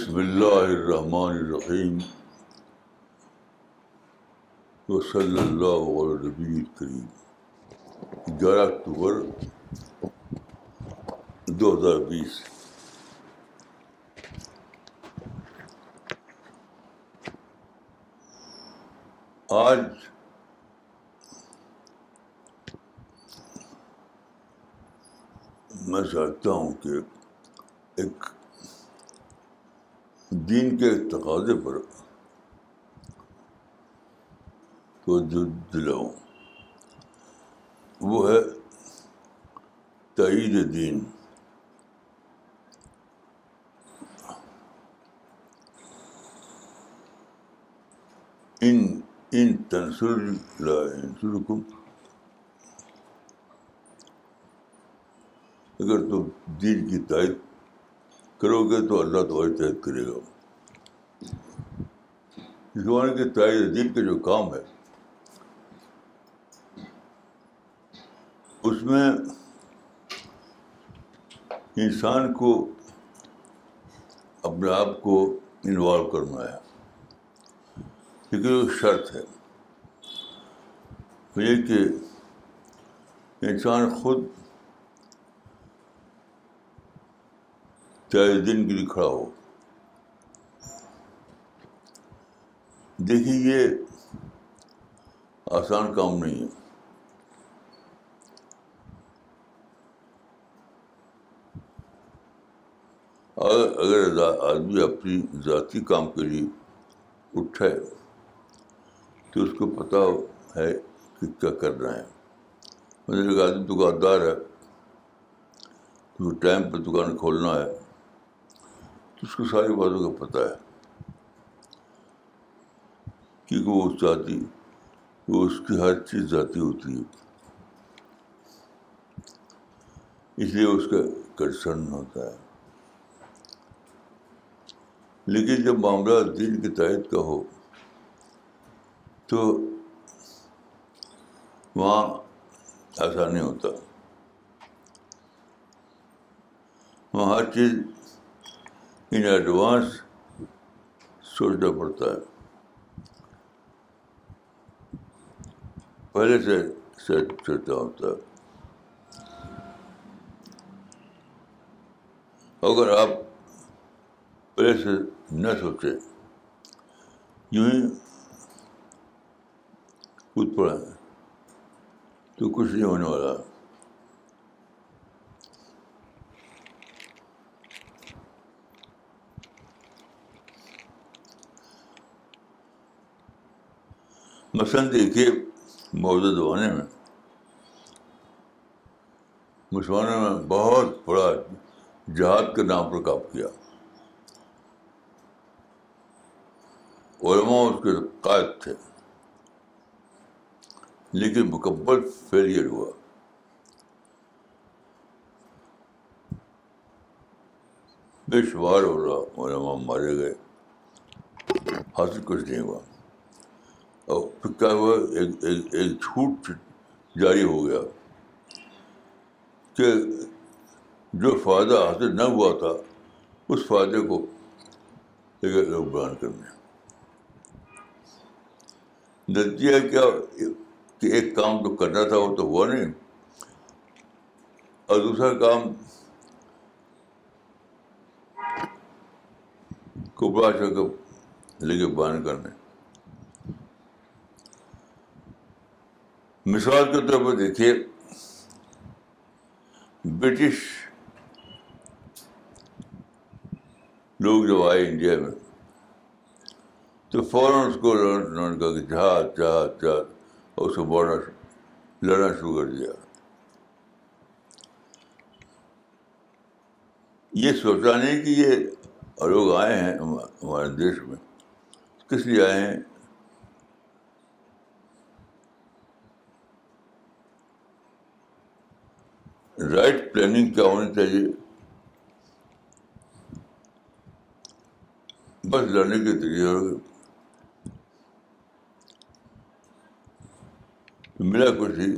بسم اللہ الرحمن الرحیم تو صلی اللہ علیہ نبی کریم گیارہ اکتوبر دو ہزار بیس آج میں چاہتا ہوں کہ ایک دین کے تقاضے پر جو دلاؤں وہ ہے تائید ان ان تنسل اگر تم دین کی تائید کرو گے تو اللہ تمہاری تحت کرے گا زبان کے تائید دل کے جو کام ہے اس میں انسان کو اپنے آپ کو انوالو کرنا ہے کیونکہ وہ شرط ہے یہ کہ انسان خود چاہے دن کے لیے کھڑا ہو دیکھیے یہ آسان کام نہیں ہے اگر آدمی اپنی ذاتی کام کے لیے اٹھے تو اس کو پتا ہے کہ کیا کر رہا ہے مجھے ایک لگا دکاندار ہے تمہیں ٹائم پہ دکان کھولنا ہے اس کو ساری باتوں کا پتہ ہے کیونکہ وہ ذاتی وہ اس کی ہر چیز ذاتی ہوتی ہے اس لیے اس کا کنسرن ہوتا ہے لیکن جب معاملہ دین کے تائید کا ہو تو وہاں ایسا نہیں ہوتا وہاں ہر چیز ان ایڈوانس سوچنا پڑتا ہے پہلے سے ہوتا ہے اگر آپ پہلے سے نہ سوچیں یوں ہی کود ہیل تو کچھ نہیں ہونے والا مثلاً دیکھیے موجودہ زمانے میں مسلمانوں نے بہت بڑا جہاد کے نام پر کام کیا علماء اس کے قائد تھے لیکن مکمل فیلئر ہوا شمار ہو رہا اور مارے گئے حاصل کچھ نہیں ہوا اور پھر جاری ہو گیا کہ جو فائدہ حاصل نہ ہوا تھا اس فائدے کو لوگ بیان کرنے نتیجہ کیا کہ ایک کام تو کرنا تھا وہ تو ہوا نہیں اور دوسرا کام کو بڑا چھوڑ کے لے کے بیان کرنے مثال کے طور پر دیکھیے برٹش لوگ جب آئے انڈیا میں تو فوراً اس کو کہا کہ جہاز جہاز جہاز اور اس کو بوڑھنا لڑنا شروع کر دیا یہ سوچا نہیں کہ یہ لوگ آئے ہیں ہمارے دیش میں کس لیے آئے ہیں رائٹ پلاننگ کیا ہونی چاہیے بس لڑنے کے ذریعے ملا کچھ ہی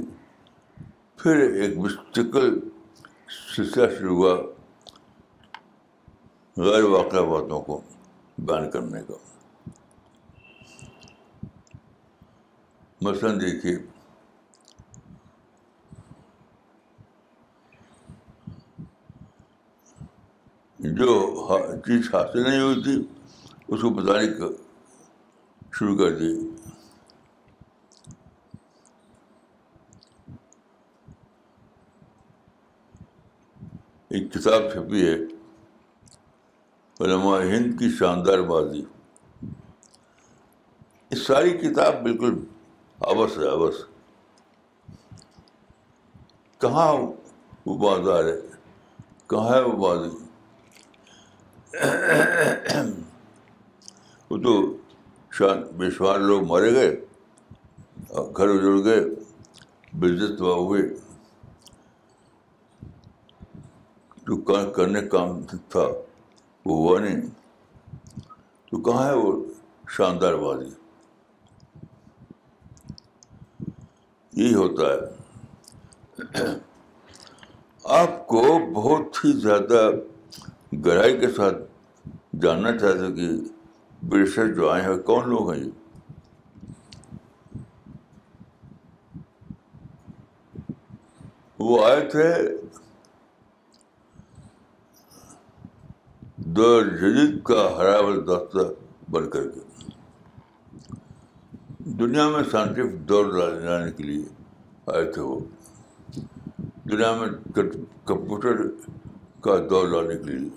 پھر ایک مستقل سلسلہ شروع ہوا غیر واقعہ باتوں کو بیان کرنے کا مثلاً دیکھیے جو چیز حاصل نہیں ہوئی تھی اس کو بتانے کا شروع کر دی ایک کتاب چھپی ہے علماء ہند کی شاندار بازی اس ساری کتاب بالکل آبس ہے آبس کہاں وہ بازار ہے کہاں ہے وہ بازی وہ تو شان بے شمار لوگ مارے گئے اور گھر اجڑ گئے بزنس تباہ ہوئے جو کرنے کام تھا وہ ہوا نہیں تو کہاں ہے وہ شاندار بازی یہی ہوتا ہے آپ کو بہت ہی زیادہ گہرائی کے ساتھ جاننا چاہتے کہ برٹشر جو آئے ہیں کون لوگ ہیں یہ وہ آئے تھے دور جدید کا ہراور دستہ بن کر کے دنیا میں سائنٹیف دور لانے کے لیے آئے تھے وہ دنیا میں کمپیوٹر کا دور لانے کے لیے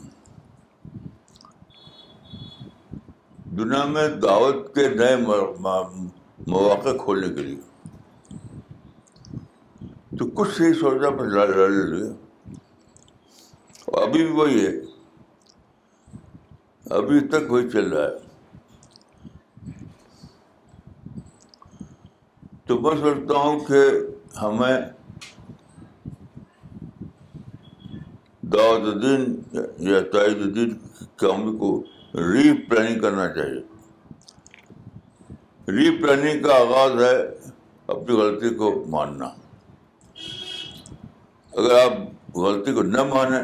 دنیا میں دعوت کے نئے مواقع کھولنے کے لیے تو کچھ صحیح سوچا اور ابھی بھی وہی ہے ابھی تک وہی چل رہا ہے تو میں سوچتا ہوں کہ ہمیں دعوت الدین یا تائید الدین کو ری پلاننگ کرنا چاہیے ری پلاننگ کا آغاز ہے اپنی غلطی کو ماننا اگر آپ غلطی کو نہ مانیں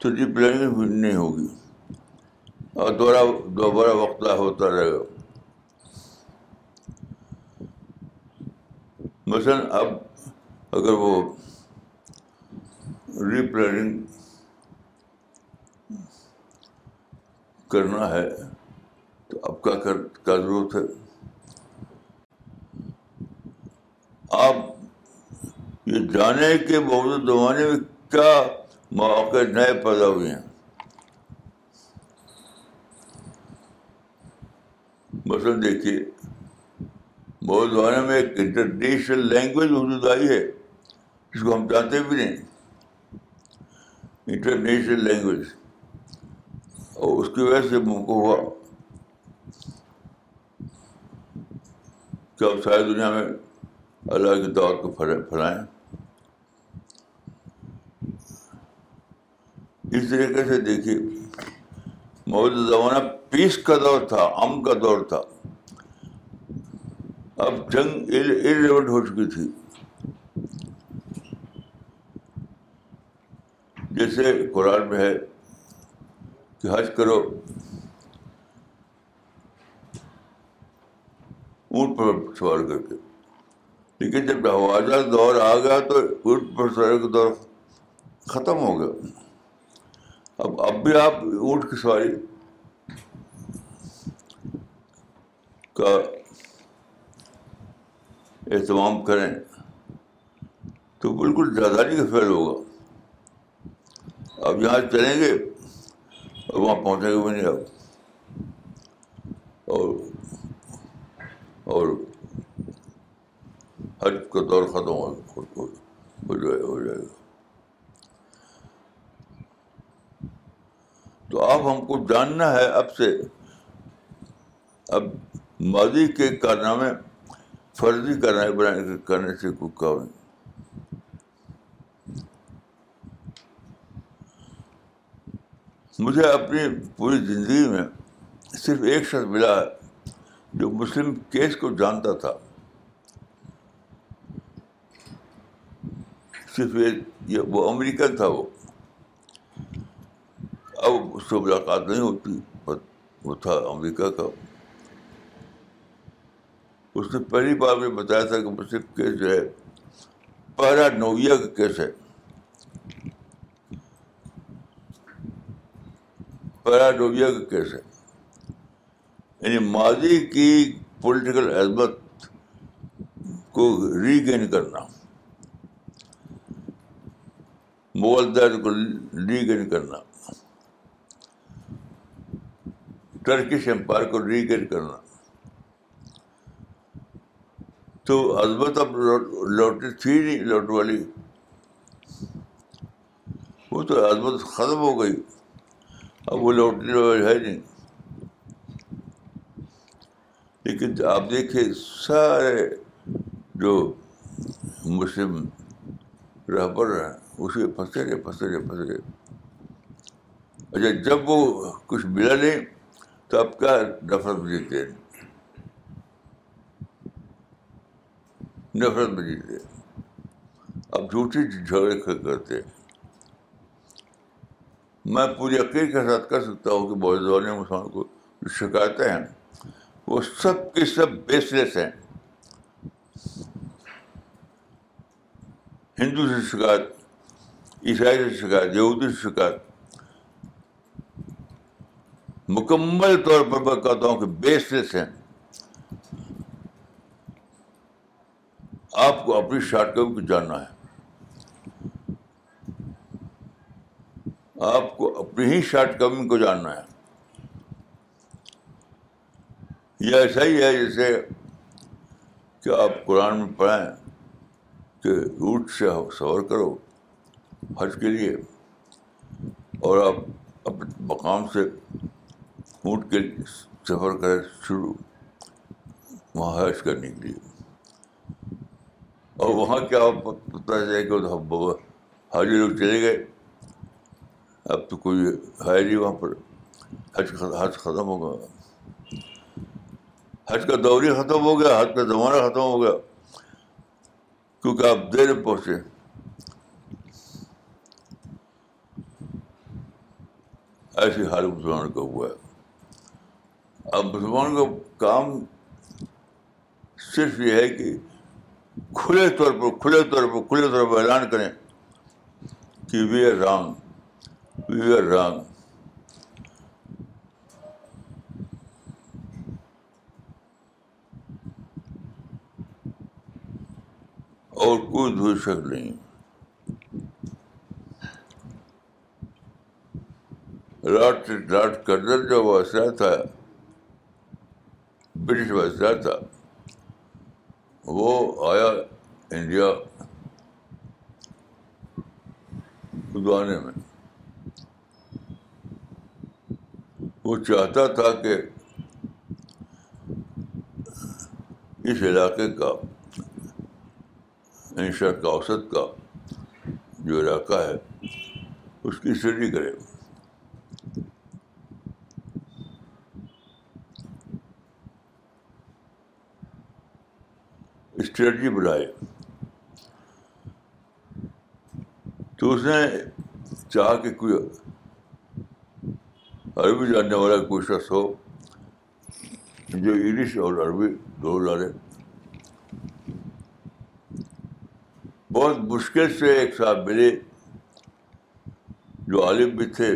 تو ری جی پلاننگ نہیں ہوگی اور دوبارہ دوبارہ وقت ہوتا رہے گا مثلاً اب اگر وہ ری پلاننگ کرنا ہے تو اب کا کیا ضرورت ہے آپ یہ جانے کے بہت زمانے میں کیا مواقع نئے پیدا ہوئے ہیں مثلاً دیکھیے بہت زمانے میں ایک انٹرنیشنل لینگویج اردو آئی ہے جس کو ہم جانتے بھی نہیں انٹرنیشنل لینگویج اور اس کی وجہ سے کو ہوا کہ اب ساری دنیا میں اللہ کی دعوت کو پھیلائیں اس طریقے سے دیکھیے موجودہ زمانہ پیس کا دور تھا ام کا دور تھا اب جنگ ارلیونٹ ہو چکی تھی جیسے قرآن میں ہے کہ حج کرو اونٹ پر سوار کر کے لیکن جب دور آ گیا تو اونٹ پر سوار کا دور ختم ہو گیا اب اب بھی آپ اونٹ کی سواری کا اہتمام کریں تو بالکل زیادہ نہیں فیل ہوگا اب یہاں چلیں گے اور وہاں پہنچے گا بھی نہیں آپ اور اور حج کا دور ختم ہو ہو جائے ہو جائے گا تو آپ ہم کو جاننا ہے اب سے اب ماضی کے کارنامے فرضی کار کرنے سے کوئی کام نہیں مجھے اپنی پوری زندگی میں صرف ایک شخص ملا ہے جو مسلم کیس کو جانتا تھا صرف یہ وہ امریکن تھا وہ اب اس سے ملاقات نہیں ہوتی وہ تھا امریکہ کا اس نے پہلی بار میں بتایا تھا کہ مسلم کیس جو ہے پہلا نویہ کا کیس ہے پیراڈوبیا کیس ہے یعنی ماضی کی پولیٹیکل عزمت کو ریگین کرنا مغل درد کو ریگین کرنا ٹرکش امپائر کو ریگین کرنا تو عزمت اب لوٹی تھی نہیں لوٹ والی وہ تو عظمت ختم ہو گئی اب وہ لوٹنے والا ہے نہیں لیکن آپ دیکھیں سارے جو مسلم رہبر ہیں اسے پھنسے رہے رہے رہے پھنسے پھنسے اچھا جب وہ کچھ ملا نہیں تو آپ کیا نفرت میں جیتے ہیں نفرت میں جیتے ہیں آپ جھوٹے جھگڑے کرتے ہیں میں پوری یقین کے ساتھ کہہ سکتا ہوں کہ بہت زبان مسلمانوں کو جو شکایتیں ہیں وہ سب کے سب بیس لیس ہیں ہندو سے شکایت عیسائی سے شکایت یہودی سے شکایت مکمل طور پر میں کہتا ہوں کہ بیس لیس ہیں آپ کو اپنی شارٹ کم کو جاننا ہے آپ کو اپنی ہی شارٹ کمنگ کو جاننا ہے یہ ایسا ہی ہے جیسے کہ آپ قرآن میں پڑھائیں کہ روٹ سے سفر کرو حج کے لیے اور آپ اپنے مقام سے اونٹ کے سفر کریں شروع وہاں حج کرنے کے لیے اور وہاں کیا پتہ چلے کہ حاجی لوگ چلے گئے اب تو کوئی ہے نہیں وہاں پر حج حج ختم ہو گیا حج کا دور ہی ختم ہو گیا حج کا زمانہ ختم ہو گیا کیونکہ آپ دیر پہنچے ایسی حال مسلمان کا ہوا ہے اب مسلمان کا کام صرف یہ ہے کہ کھلے طور پر کھلے طور پر کھلے طور پر اعلان کریں کہ وی آر رانگ رانگ اور کوئی دو شک نہیں کرنل جو واسطہ تھا برٹش واسطہ تھا وہ آیا انڈیا گانے میں وہ چاہتا تھا کہ اس علاقے کا کا اوسط کا جو علاقہ ہے اس کی اسٹڈی کرے اسٹریٹجی بنائے تو اس نے چاہ کہ کوئی عربی جاننے والا کوئی شخص ہو جو انگلش اور عربی جانے بہت مشکل سے ایک صاحب ملے جو عالم بھی تھے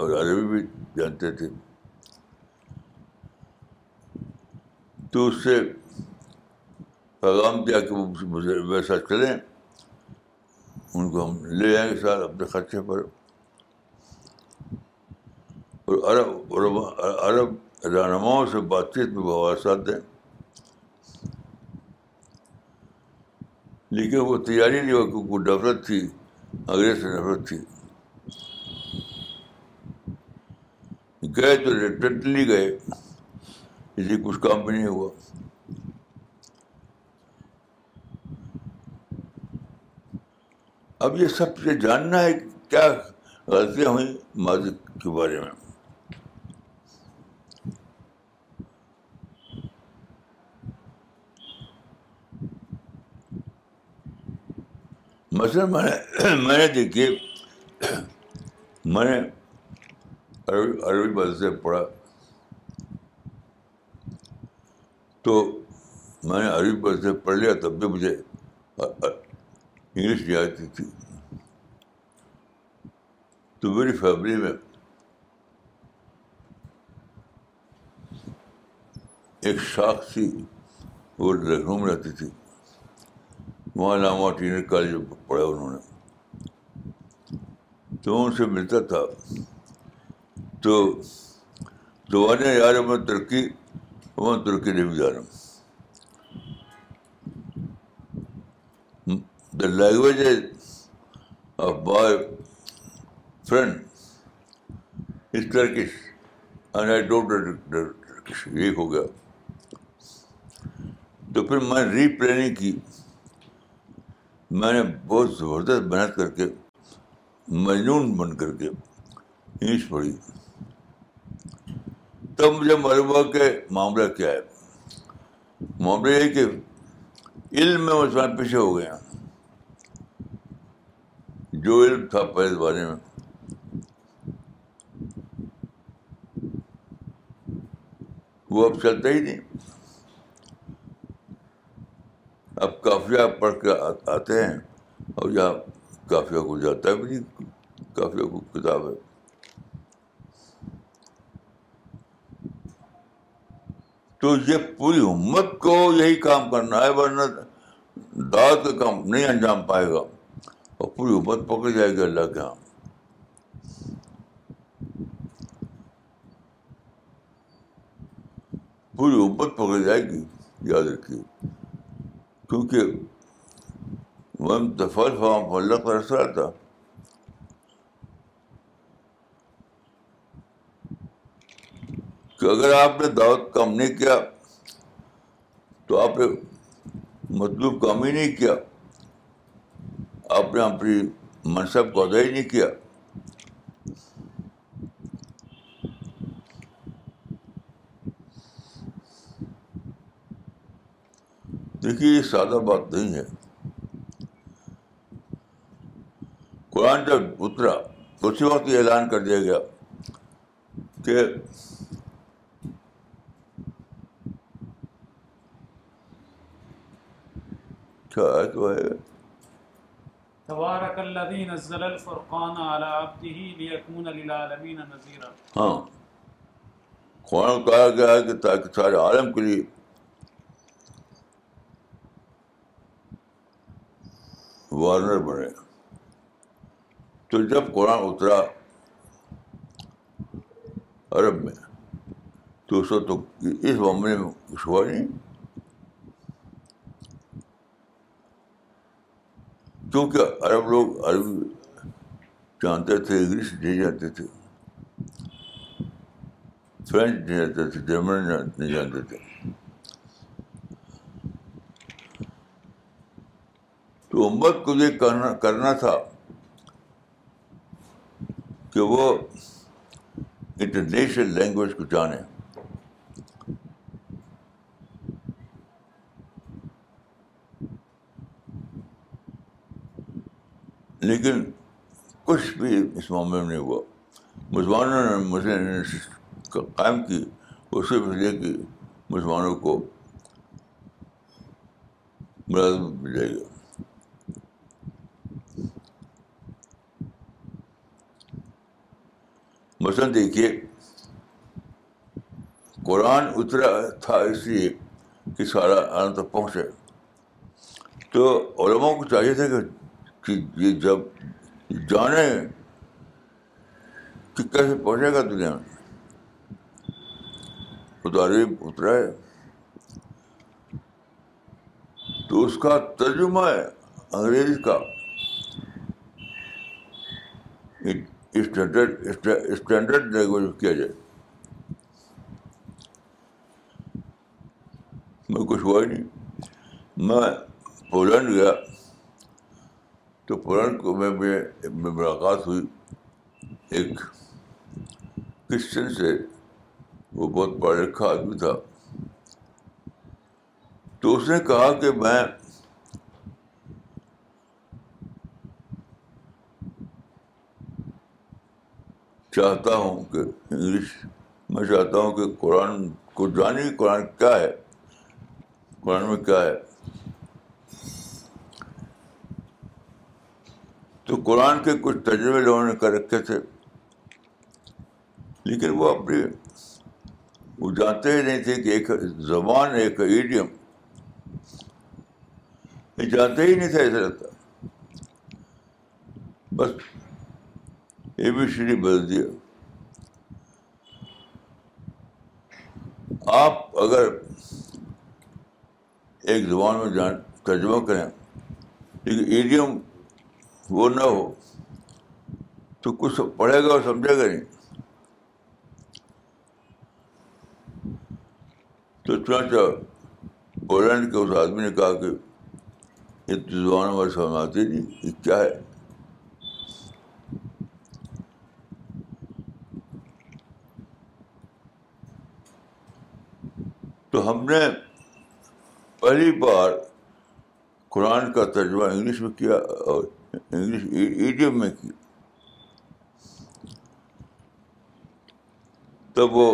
اور عربی بھی جانتے تھے تو اس سے پیغام دیا کہ وہ ویسا چلیں ان کو ہم لے آئیں گے سر اپنے خرچے پر اور عرب عرب رہنماؤں سے بات چیت میں دیں لیکن وہ تیاری نہیں ہوا کیونکہ نفرت تھی انگریز سے نفرت تھی گئے تو گئے اس لیے کچھ کام بھی نہیں ہوا اب یہ سب سے جاننا ہے کیا غلطیاں ہوئیں ماضی کے بارے میں مثلاً میں نے میں نے دیکھیے میں نے عربی باد سے پڑھا تو میں نے عربی بال سے پڑھ لیا تب بھی مجھے انگلش نہیں آتی تھی تو میری فیملی میں ایک شاخ تھی وہ لکھنؤ میں رہتی تھی وہاں لاما ٹینئر کالج میں پڑھا انہوں نے تو ان سے ملتا تھا تو یار میں ترقی وہاں ترکی نہیں بھی جا رہا دا language of by friend us Turkish یہ ہو گیا تو پھر میں ری پلاننگ کی میں نے بہت زبردست محنت کر کے مجنون بن کر کے انگلش پڑھی تب مجھے معلوم ہوا کہ معاملہ کیا ہے معاملہ یہ کہ علم میں اس میں پیچھے ہو گیا جو علم تھا پہلے بارے میں وہ اب چلتا ہی نہیں اب کا کافیہ پڑھ کے آتے ہیں اور یہاں کافیہ کو جاتا بھی نہیں کافیہ کو کتاب ہے تو یہ پوری امت کو یہی کام کرنا ہے ورنہ دعوت کا کام نہیں انجام پائے گا اور پوری امت پکڑ جائے گی اللہ کے یہاں پوری امت پکڑ جائے گی یاد رکھیے کیونکہ وہ کا رسرا تھا کہ اگر آپ نے دعوت کم نہیں کیا تو آپ نے مطلوب کام ہی نہیں کیا آپ نے اپنی منصب کو ادا ہی نہیں کیا سادہ بات نہیں ہے قرآن قرآن جب اترا اسی وقت یہ اعلان کر دیا گیا گیا کہ کہ ہاں کہا ہے تاکہ سارے عالم کے لیے وارنر بنے تو جب قرآن اترا عرب میں تو اس وقت اس معاملے میں کچھ ہوا نہیں کیونکہ عرب لوگ عربی جانتے تھے انگلش نہیں جانتے تھے فرینچ نہیں جانتے تھے جرمن نہیں جانتے تھے تو امت کو یہ کرنا تھا کہ وہ انٹرنیشنل لینگویج کو جانے لیکن کچھ بھی اس معاملے میں نہیں ہوا مسلمانوں نے مجھے قائم کی وہ صرف مسلمانوں کو ملازمت مل جائے گا مثلاً دیکھیے قرآن اترا تھا اس لیے کہ سارا پہنچے تو علماء کو چاہیے تھا کہ یہ جب جانے کیسے پہنچے گا دنیا میں اتارے اترا ہے تو اس کا ترجمہ ہے انگریز کا اسٹینڈرڈ لینگویج کیا جائے میں کچھ ہوا ہی نہیں میں پولینڈ گیا تو پولینڈ کو میں ملاقات ہوئی ایک کرسچن سے وہ بہت پڑھا لکھا آدمی تھا تو اس نے کہا کہ میں چاہتا ہوں کہ انگلش میں چاہتا ہوں کہ قرآن کو کی قرآن کیا ہے قرآن میں کیا ہے تو قرآن کے کچھ تجربے لوگوں نے کر رکھے تھے لیکن وہ اپنے وہ جانتے ہی نہیں تھے کہ ایک زبان ایک ایڈیم جانتے ہی نہیں تھے ایسا لگتا بس اے بی سی ڈی بدل دیا آپ اگر ایک زبان میں جان ترجمہ کریں لیکن ایڈیم وہ نہ ہو تو کچھ پڑھے گا اور سمجھے گا نہیں تو چنانچہ پولینڈ کے اس آدمی نے کہا کہ تو زبان ہمارے آتی نہیں یہ کیا ہے تو ہم نے پہلی بار قرآن کا ترجمہ انگلش میں کیا اور انگلش ایڈیم میں کیا تب وہ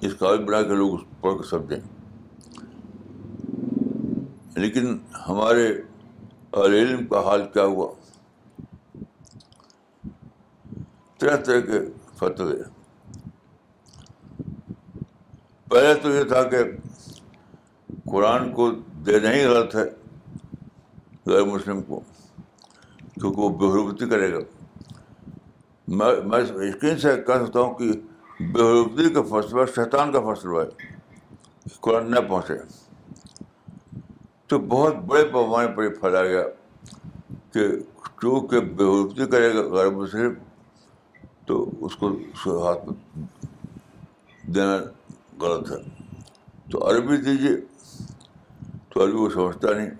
اس قابل بنا کے لوگ اس پڑھ کے سمجھیں لیکن ہمارے علم کا حال کیا ہوا طرح طرح کے فتح پہلے تو یہ تھا کہ قرآن کو دینا ہی غلط ہے غیر مسلم کو کیونکہ وہ بےروبتی کرے گا میں میں یقین سے کہہ سکتا ہوں کہ بےروبتی کا فصل شیطان کا ہے قرآن نہ پہنچے تو بہت بڑے پیمانے پر یہ پھیلا گیا کہ چونکہ بےروبتی کرے گا غیر مسلم تو اس کو ہاتھ میں دینا غلط ہے تو عربی دیجیے تو عربی وہ سمجھتا نہیں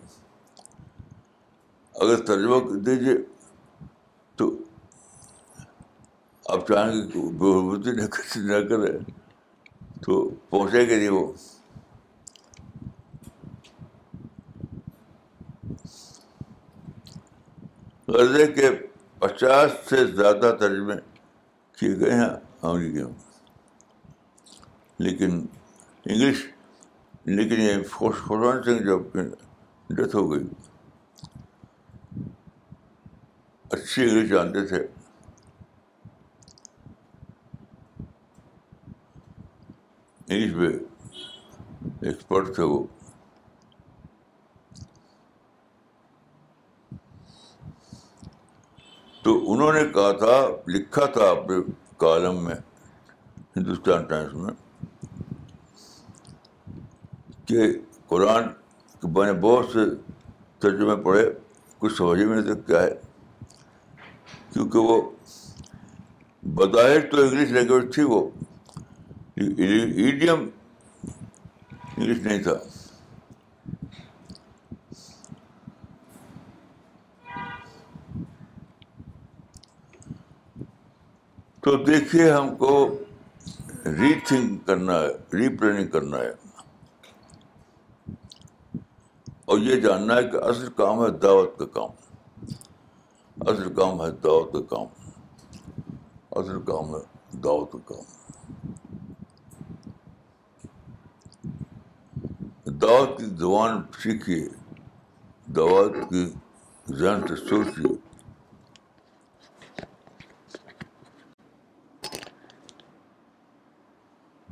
اگر ترجمہ دیجیے تو آپ چاہیں گے کہ بے نہ کرے تو پہنچے گا نہیں وہ غرضے کے پچاس سے زیادہ ترجمے کیے گئے ہیں میں لیکن انگلش لیکن یہ خوشان سنگھ جب کی ڈیتھ ہو گئی اچھی انگلش جانتے تھے انگلش میں ایکسپرٹ تھے وہ تو انہوں نے کہا تھا لکھا تھا اپنے کالم میں ہندوستان ٹائمس میں کہ قرآن بنے بہت سے ترجمے پڑھے کچھ سمجھ میں نہیں کیا ہے کیونکہ وہ بظاہر تو انگلش لینگویج تھی وہ ایڈیم انگلش نہیں تھا تو دیکھیے ہم کو ری تھنک کرنا ہے ری پلاننگ کرنا ہے اور یہ جاننا ہے کہ اصل کام ہے دعوت کا کام اصل کام ہے دعوت کا کام اصل کام ہے دعوت کا کام دعوت کی زبان سیکھیے دعوت کی ذہن سے سوچیے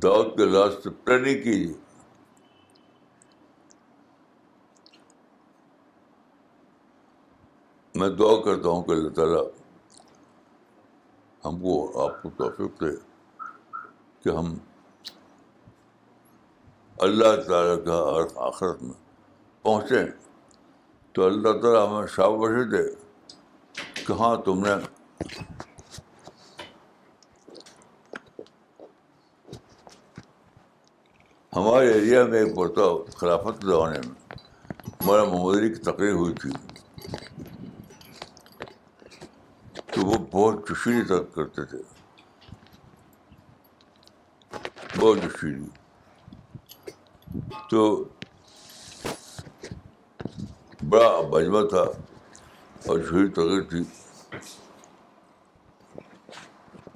دعوت کے لاسٹ پلاننگ کیجیے میں دعا کرتا ہوں کہ اللہ تعالیٰ ہم کو آپ کو توفیق دے کہ ہم اللہ تعالیٰ کا آخرت میں پہنچیں تو اللہ تعالیٰ ہمیں شابش دے کہ ہاں تم نے ہمارے ایریا میں ایک برتا خلافت زمانے میں ہمارا علی کی تقریر ہوئی تھی وہ بہت جوشیلی تک کرتے تھے بہت جوشیلی تو بڑا بجوا تھا اور تقریر تھی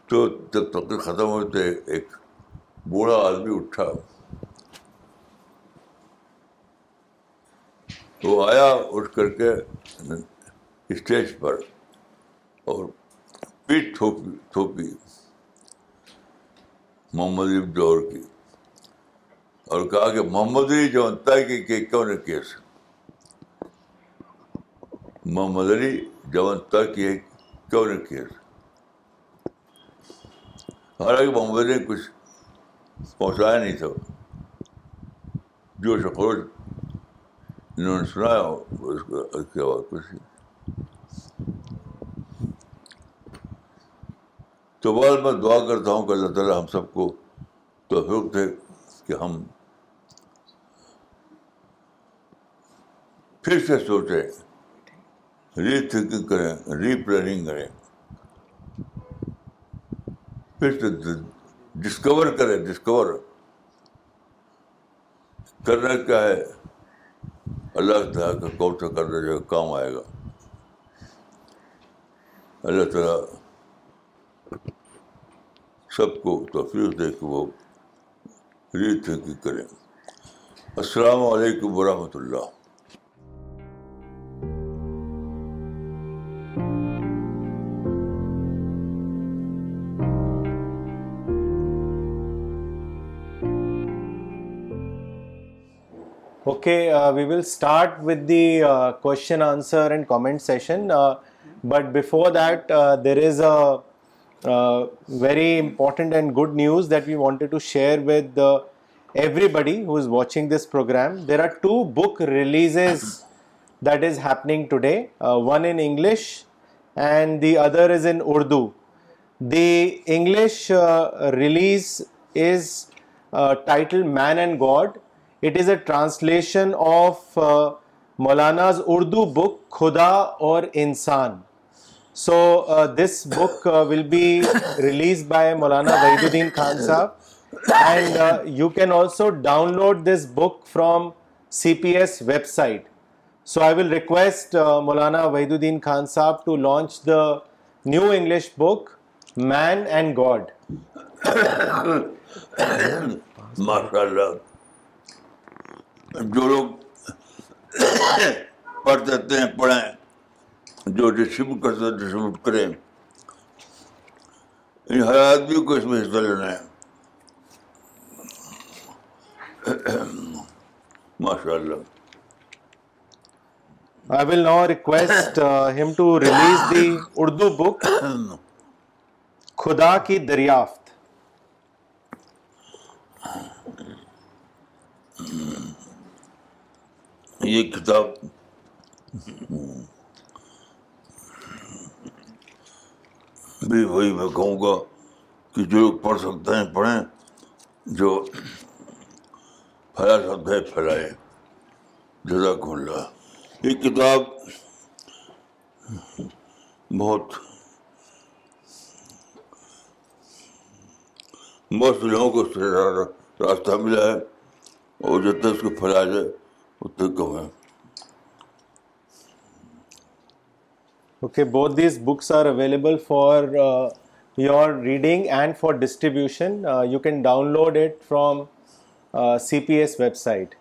تو جب تقریر ختم ہوتے ایک بوڑھا آدمی اٹھا تو آیا اٹھ کر کے اسٹیج پر اور پیٹ تھوپی تھوپی محمد علی جوہر کی اور کہا کہ محمد علی جانتا ہے کہ کیوں نے کیس محمد علی جانتا کہ کیوں نے کیس حالانکہ محمد علی کچھ پہنچایا نہیں تھا جو شخص انہوں نے سنایا اس کے بعد کچھ تو بعد میں دعا کرتا ہوں کہ اللہ تعالیٰ ہم سب کو تو ہم پھر سے سوچیں ری تھنکنگ کریں ری پلاننگ کریں پھر سے ڈسکور کریں ڈسکور کرنا کیا ہے اللہ تعالیٰ کا کون سا کرنا جو کام آئے گا اللہ تعالیٰ سب کو دے کہ وہ ری تھنک کریں السلام علیکم و رحمت اللہ okay we will start with the Q answer and comment session but before there is a Uh, very important and good news that we wanted to share with uh, everybody who is watching this program. There are two book releases that is happening today, uh, one in English and the other is in Urdu. The English release is titled Man and God. It is a translation of Maulana's Urdu book Khuda aur Insaan. So this book will be release by Maulana Wahiduddin Khan Sahab and you can also download this book from C P S website so I will request Maulana Wahiduddin Khan Sahab to launch the new English book man and God ماشاء اللہ جو لوگ پڑھ سکتے ہیں پڑھیں جو distribute کرتے ہیں ڈسٹریبیوٹ کریں یعنی ہر آدمی کو اس میں حصہ لینا ہے ماشاء اللہ I will now request him to release the Urdu book خدا کی دریافت یہ کتاب بھی وہی میں کہوں گا کہ جو لوگ پڑھ سکتے ہیں پڑھیں جو پھیلا سکتے ہیں پھیلائیں جزاک اللہ یہ کتاب بہت بہت لوگوں کو راستہ ملا ہے اور جتنے اس کو پھیلا جائے اتنے کم ہے okay both these books are available for your reading and for distribution you can download it from C P S website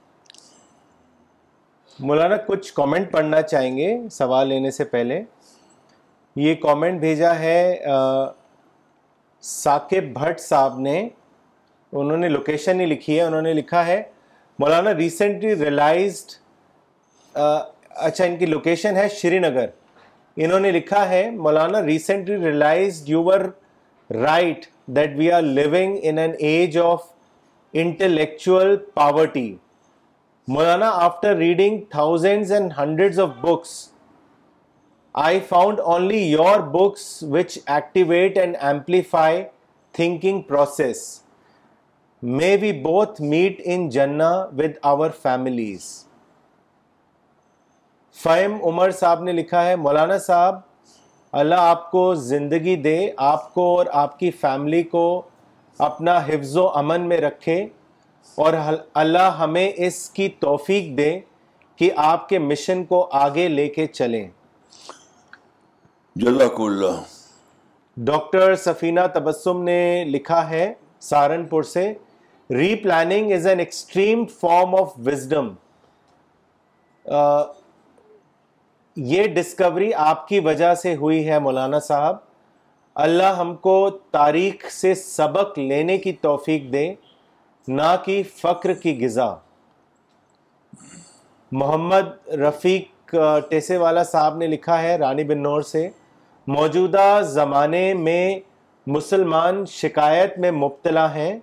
Maulana کچھ کامنٹ پڑھنا چاہیں گے سوال لینے سے پہلے یہ کامنٹ بھیجا ہے ثاقب بھٹ صاحب نے انہوں نے لوکیشن ہی لکھی ہے انہوں نے لکھا ہے مولانا ریسنٹلی ریلائزڈ اچھا ان کی لوکیشن ہے شری نگر انہوں نے لکھا ہے Maulana recently realise were right that we are living in an age of intellectual poverty Maulana after reading thousand and hundred of books I found only your books which activate and amplify thinking process may we both meet in جنا with our families فہم عمر صاحب نے لکھا ہے مولانا صاحب اللہ آپ کو زندگی دے آپ کو اور آپ کی فیملی کو اپنا حفظ و امن میں رکھے اور اللہ ہمیں اس کی توفیق دے کہ آپ کے مشن کو آگے لے کے چلیں جزاک اللہ ڈاکٹر سفینہ تبسم نے لکھا ہے سہارنپور سے replanning is an extreme form of wisdom یہ ڈسکوری آپ کی وجہ سے ہوئی ہے مولانا صاحب اللہ ہم کو تاریخ سے سبق لینے کی توفیق دے نہ کہ فقر کی غذا محمد رفیق ٹیسے والا صاحب نے لکھا ہے رانی بن نور سے موجودہ زمانے میں مسلمان شکایت میں مبتلا ہیں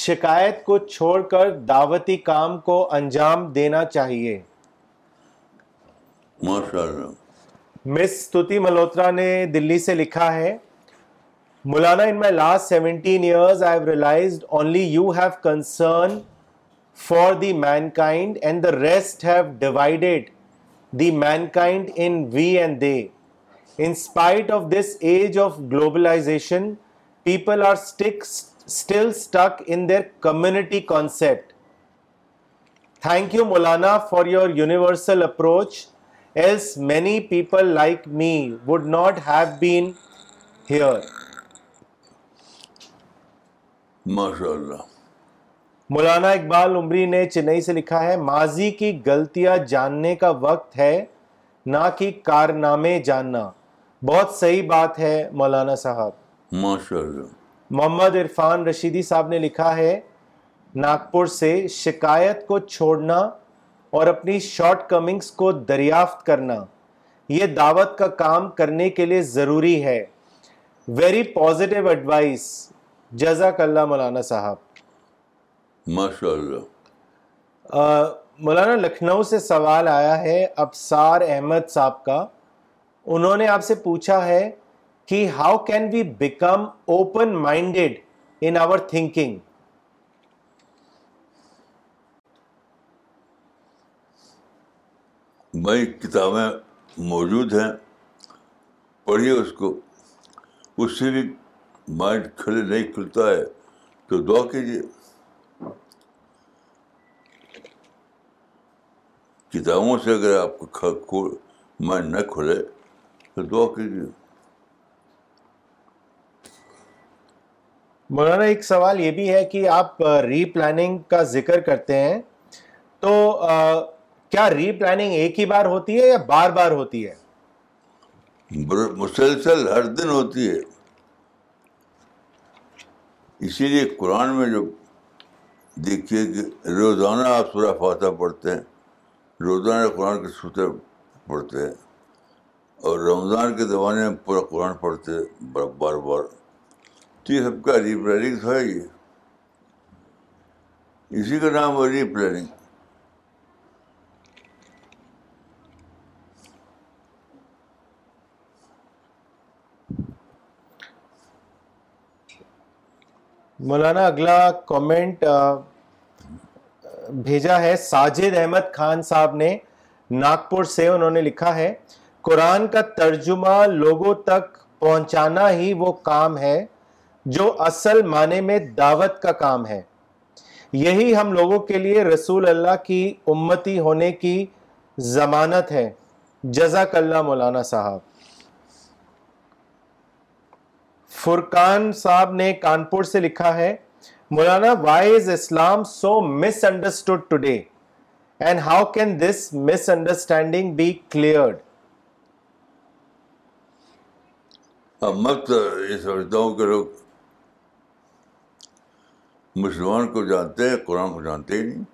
شکایت کو چھوڑ کر دعوتی کام کو انجام دینا چاہیے مس توتی ملوترا نے دلی سے لکھا ہے Maulana in my last seventeen years I realised only you have concern for the mankind and the rest have divided the mankind in we and they in spite of this age of globalisation people are still stuck in their community concept thank you Maulana for your universal approach Maulana Iqbal Umri نے چنئی سے لکھا ہے ماضی کی غلطیاں جاننے کا وقت ہے نہ کہ کارنامے جاننا بہت صحیح بات ہے مولانا صاحب ماشاء اللہ محمد عرفان رشیدی صاحب نے لکھا ہے ناگپور سے شکایت کو چھوڑنا اور اپنی شارٹ کمنگز کو دریافت کرنا یہ دعوت کا کام کرنے کے لیے ضروری ہے ویری پازیٹیو ایڈوائس جزاک اللہ مولانا صاحب ماشاء اللہ مولانا لکھنؤ سے سوال آیا ہے ابسار احمد صاحب کا انہوں نے آپ سے پوچھا ہے کہ how can we become open minded in our thinking میں کتابیں موجود ہیں پڑھیے اس کو اس سے بھی مائنڈ کھلے نہیں کھلتا ہے تو دعا کیجیے کتابوں سے اگر آپ مائنڈ نہ کھلے تو دعا کیجیے مولانا ایک سوال یہ بھی ہے کہ آپ ری پلاننگ کا ذکر کرتے ہیں تو کیا ری پلاننگ ایک ہی بار ہوتی ہے یا بار بار ہوتی ہے مسلسل ہر دن ہوتی ہے اسی لیے قرآن میں جو دیکھیے کہ روزانہ آپ سورہ فاتح پڑھتے ہیں روزانہ قرآن کے سوتے پڑھتے ہیں اور رمضان کے زمانے میں پورا قرآن پڑھتے بار بار تو یہ یہ سب کا ری پلاننگ اسی کا نام ہے ری پلاننگ مولانا اگلا کومنٹ بھیجا ہے ساجد احمد خان صاحب نے ناگپور سے انہوں نے لکھا ہے قرآن کا ترجمہ لوگوں تک پہنچانا ہی وہ کام ہے جو اصل معنی میں دعوت کا کام ہے یہی ہم لوگوں کے لیے رسول اللہ کی امتی ہونے کی ضمانت ہے جزاک اللہ مولانا صاحب فرقان صاحب نے کانپور سے لکھا ہے Maulana why is Islam so misunderstood today and how can this misunderstanding be cleared مت یہ سمجھتا ہوں کہ لوگ مسلمان کو جانتے ہیں قرآن کو جانتے ہی نہیں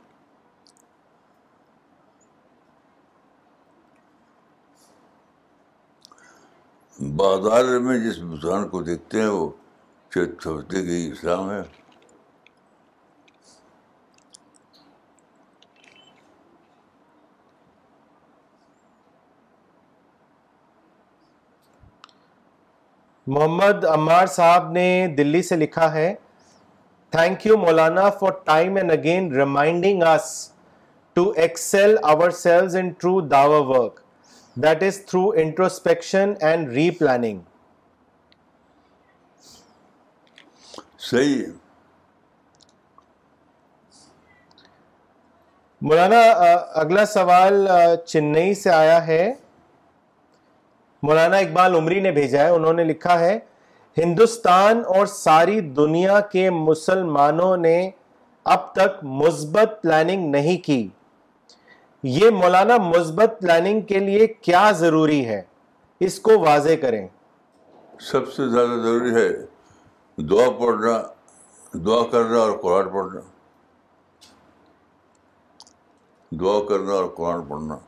بازار میں جس مسلمان کو دیکھتے ہیں وہ چھوٹی گئی اسلام ہے محمد عمار صاحب نے دلی سے لکھا ہے thank you Maulana for time and again reminding us to excel ourselves in true dour work that is through introspection and replanning صحیح مولانا اگلا سوال چنئی سے آیا ہے مولانا اقبال عمری نے بھیجا ہے انہوں نے لکھا ہے ہندوستان اور ساری دنیا کے مسلمانوں نے اب تک مثبت پلاننگ نہیں کی یہ مولانا مثبت پلاننگ کے لیے کیا ضروری ہے اس کو واضح کریں سب سے زیادہ ضروری ہے دعا پڑھنا دعا کرنا اور قرآن پڑھنا دعا کرنا اور قرآن پڑھنا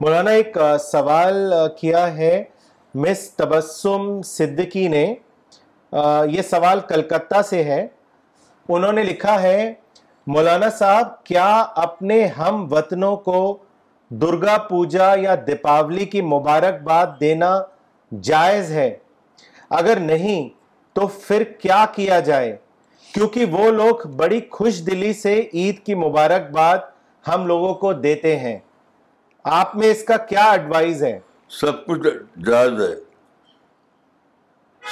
مولانا ایک سوال کیا ہے مس تبسم صدیقی نے یہ سوال کلکتہ سے ہے انہوں نے لکھا ہے مولانا صاحب کیا اپنے ہم وطنوں کو درگا پوجا یا دیپاولی کی مبارکباد کیا کیا جائے کیونکہ وہ لوگ بڑی خوش دلی سے عید کی مبارکباد ہم لوگوں کو دیتے ہیں آپ میں اس کا کیا ایڈوائز ہے سب کچھ جائز ہے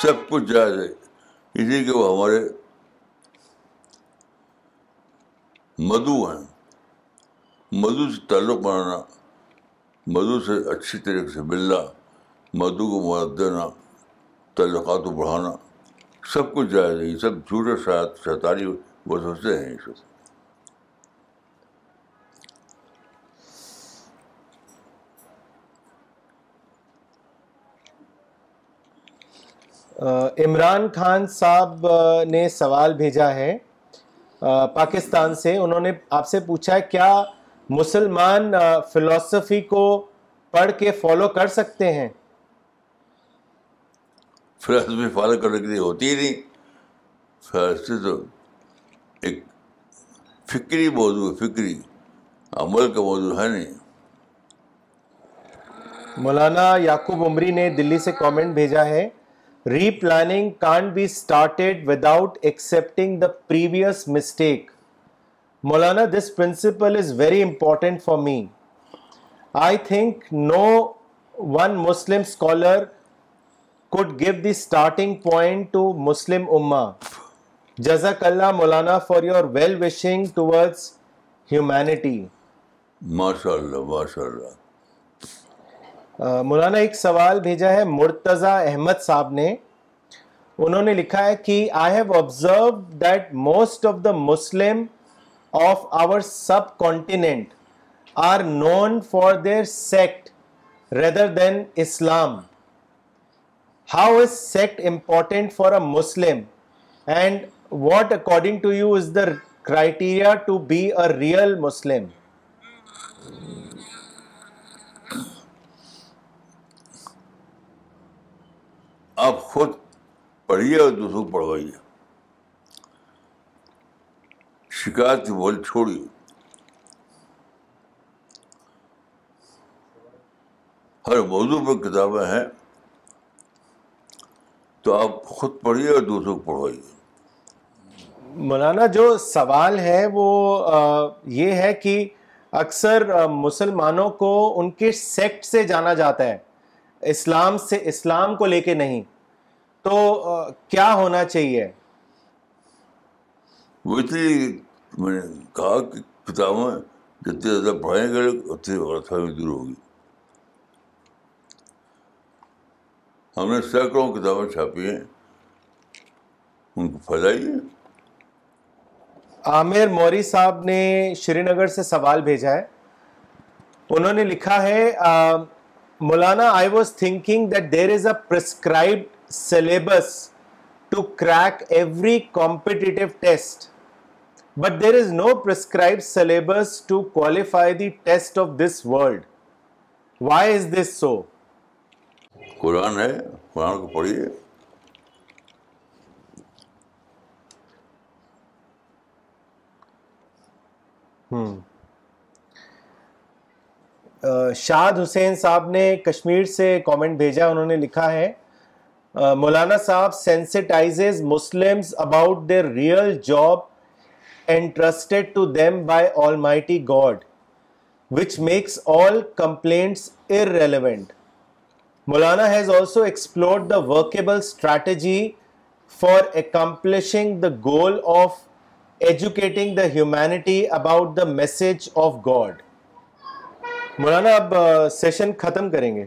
سب کچھ جائز ہے اسی کے وہ ہمارے مدو مدو سے تعلق بنانا مدو سے اچھی طریقے سے ملنا مدو کو مدد دینا تعلقات کو بڑھانا سب کچھ جائز ہے یہ سب جھوٹے شیطانی وہ سوچتے ہیں یہ سب عمران خان صاحب نے سوال بھیجا ہے پاکستان سے انہوں نے آپ سے پوچھا ہے کیا مسلمان فلسفی کو پڑھ کے فالو کر سکتے ہیں فلسفی فالو کرنے کے لیے ہوتی ہی نہیں تو ایک فکری موضوع فکری عمل کا موضوع ہے نہیں مولانا یعقوب عمری نے دلی سے کامنٹ بھیجا ہے replanning can't be started without accepting the previous mistake Maulana this principle is very important for me I think no one Muslim scholar could give the starting point to Muslim اما جزاک اللہ Maulana for your well wishing toward humanity ماشاء اللہ ماشاء اللہ مولانا ایک سوال بھیجا ہے مرتضی احمد صاحب نے انہوں نے لکھا ہے کہ I have observe that most of the Muslim of our subcontinent are known for their sect rather than Islam how is sect important for a Muslim and what according to you is the criteria to be a real Muslim آپ خود پڑھیے اور دوسروں کو پڑھوائیے شکایت بول ہر موضوع پر کتابیں ہیں تو آپ خود پڑھیے اور دوسروں کو پڑھوائیے مولانا جو سوال ہے وہ یہ ہے کہ اکثر مسلمانوں کو ان کے سیکٹ سے جانا جاتا ہے اسلام سے اسلام کو لے کے نہیں تو کیا ہونا چاہیے وہ اس لیے میں نے کہا کہ کتابیں جتنے زیادہ پڑھائیں گے اتنی غلط فہمی دور ہوگی ہم نے سینکڑوں کتابیں چھاپی ہیں ان کو پھیلائیے عامر موری صاحب نے شری نگر سے سوال بھیجا ہے انہوں نے لکھا ہے Maulana I was thinking that there is a prescribed syllabus to crack every competitive test but there is no prescribe syllabus to qualify the test of this world why is this so Quran ہے قرآن کو پڑھیے شاد حسین صاحب نے کشمیر سے comment بھیجا انہوں نے لکھا ہے Maulana Sahab sensitises Muslims about their real job entrusted to them by Almighty God which makes all complaints irrelevant Maulana has also explored the workable strategy for accomplishing the goal of educating the humanity about the message of God Maulana اب session ختم کریں گے